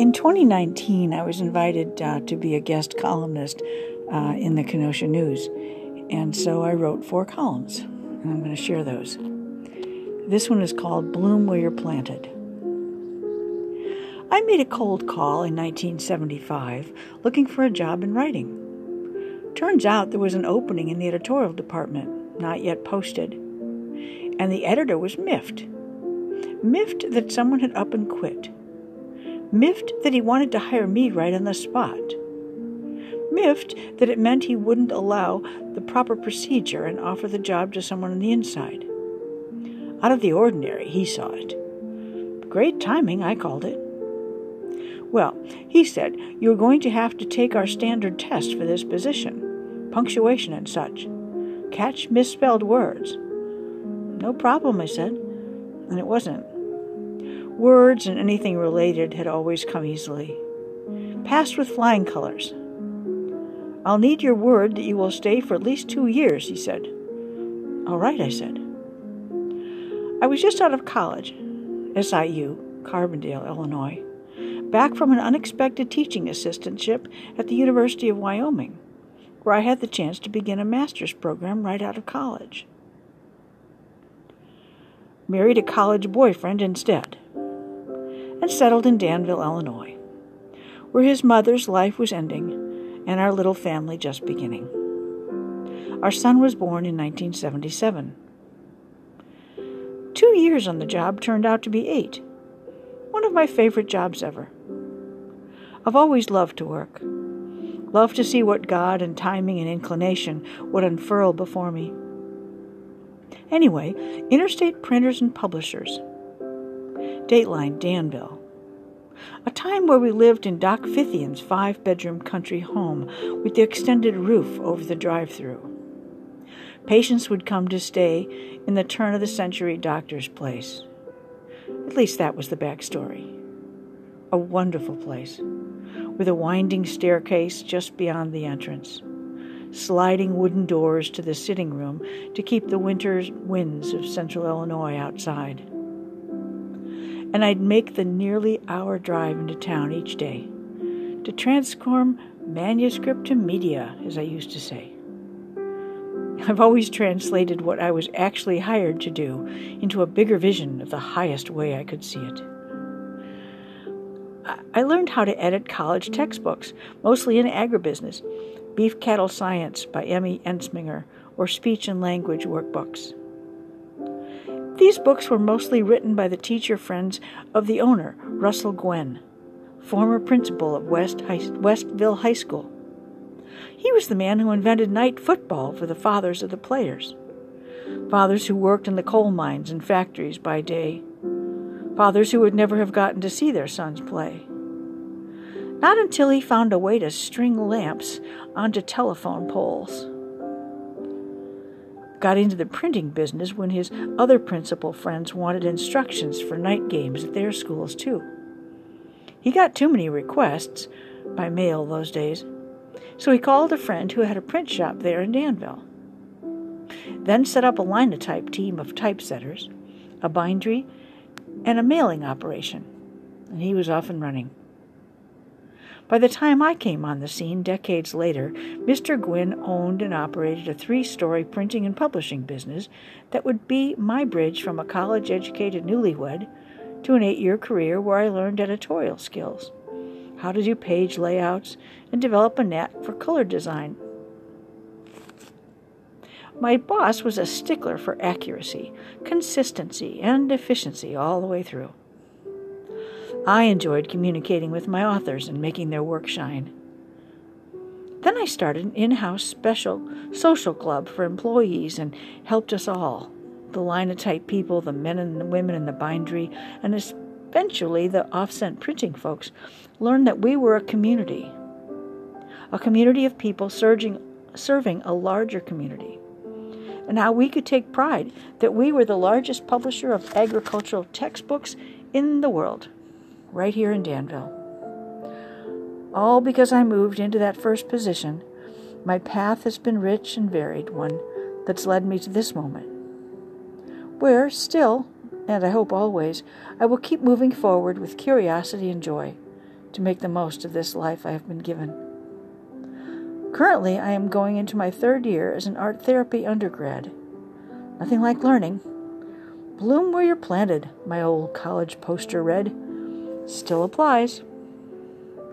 In 2019, I was invited uh, to be a guest columnist uh, in the Kenosha News, and so I wrote four columns, and I'm going to share those. This one is called Bloom Where You're Planted. I made a cold call in 1975 looking for a job in writing. Turns out there was an opening in the editorial department, not yet posted, and the editor was miffed. Miffed that someone had up and quit miffed that he wanted to hire me right on the spot, miffed that it meant he wouldn't allow the proper procedure and offer the job to someone on the inside. Out of the ordinary, he saw it. Great timing, I called it. Well, he said, You're going to have to take our standard test for this position, punctuation and such. Catch misspelled words. No problem, I said. And it wasn't. Words and anything related had always come easily. Passed with flying colors. I'll need your word that you will stay for at least two years, he said. All right, I said. I was just out of college, SIU, Carbondale, Illinois, back from an unexpected teaching assistantship at the University of Wyoming, where I had the chance to begin a master's program right out of college. Married a college boyfriend instead and settled in Danville, Illinois, where his mother's life was ending and our little family just beginning. Our son was born in 1977. Two years on the job turned out to be eight. One of my favorite jobs ever. I've always loved to work. Loved to see what God and timing and inclination would unfurl before me. Anyway, Interstate Printers and Publishers Dateline, Danville. A time where we lived in Doc Fithian's five bedroom country home with the extended roof over the drive through. Patients would come to stay in the turn of the century doctor's place. At least that was the backstory. A wonderful place, with a winding staircase just beyond the entrance, sliding wooden doors to the sitting room to keep the winter winds of central Illinois outside and I'd make the nearly hour drive into town each day to transform manuscript to media, as I used to say. I've always translated what I was actually hired to do into a bigger vision of the highest way I could see it. I learned how to edit college textbooks, mostly in agribusiness, Beef Cattle Science by Emmy Ensminger, or speech and language workbooks. These books were mostly written by the teacher friends of the owner, Russell Gwen, former principal of West High, Westville High School. He was the man who invented night football for the fathers of the players. Fathers who worked in the coal mines and factories by day. Fathers who would never have gotten to see their sons play. Not until he found a way to string lamps onto telephone poles got into the printing business when his other principal friends wanted instructions for night games at their schools, too. He got too many requests, by mail those days, so he called a friend who had a print shop there in Danville. Then set up a linotype team of typesetters, a bindery, and a mailing operation, and he was off and running. By the time I came on the scene decades later, Mr. Gwynn owned and operated a three story printing and publishing business that would be my bridge from a college educated newlywed to an eight year career where I learned editorial skills, how to do page layouts, and develop a knack for color design. My boss was a stickler for accuracy, consistency, and efficiency all the way through. I enjoyed communicating with my authors and making their work shine. Then I started an in house special social club for employees and helped us all the linotype people, the men and the women in the bindery, and eventually the offset printing folks learned that we were a community. A community of people surging, serving a larger community. And how we could take pride that we were the largest publisher of agricultural textbooks in the world right here in Danville. All because I moved into that first position, my path has been rich and varied one that's led me to this moment, where still, and I hope always, I will keep moving forward with curiosity and joy, to make the most of this life I have been given. Currently, I am going into my third year as an art therapy undergrad. Nothing like learning. Bloom where you're planted, my old college poster read. Still applies.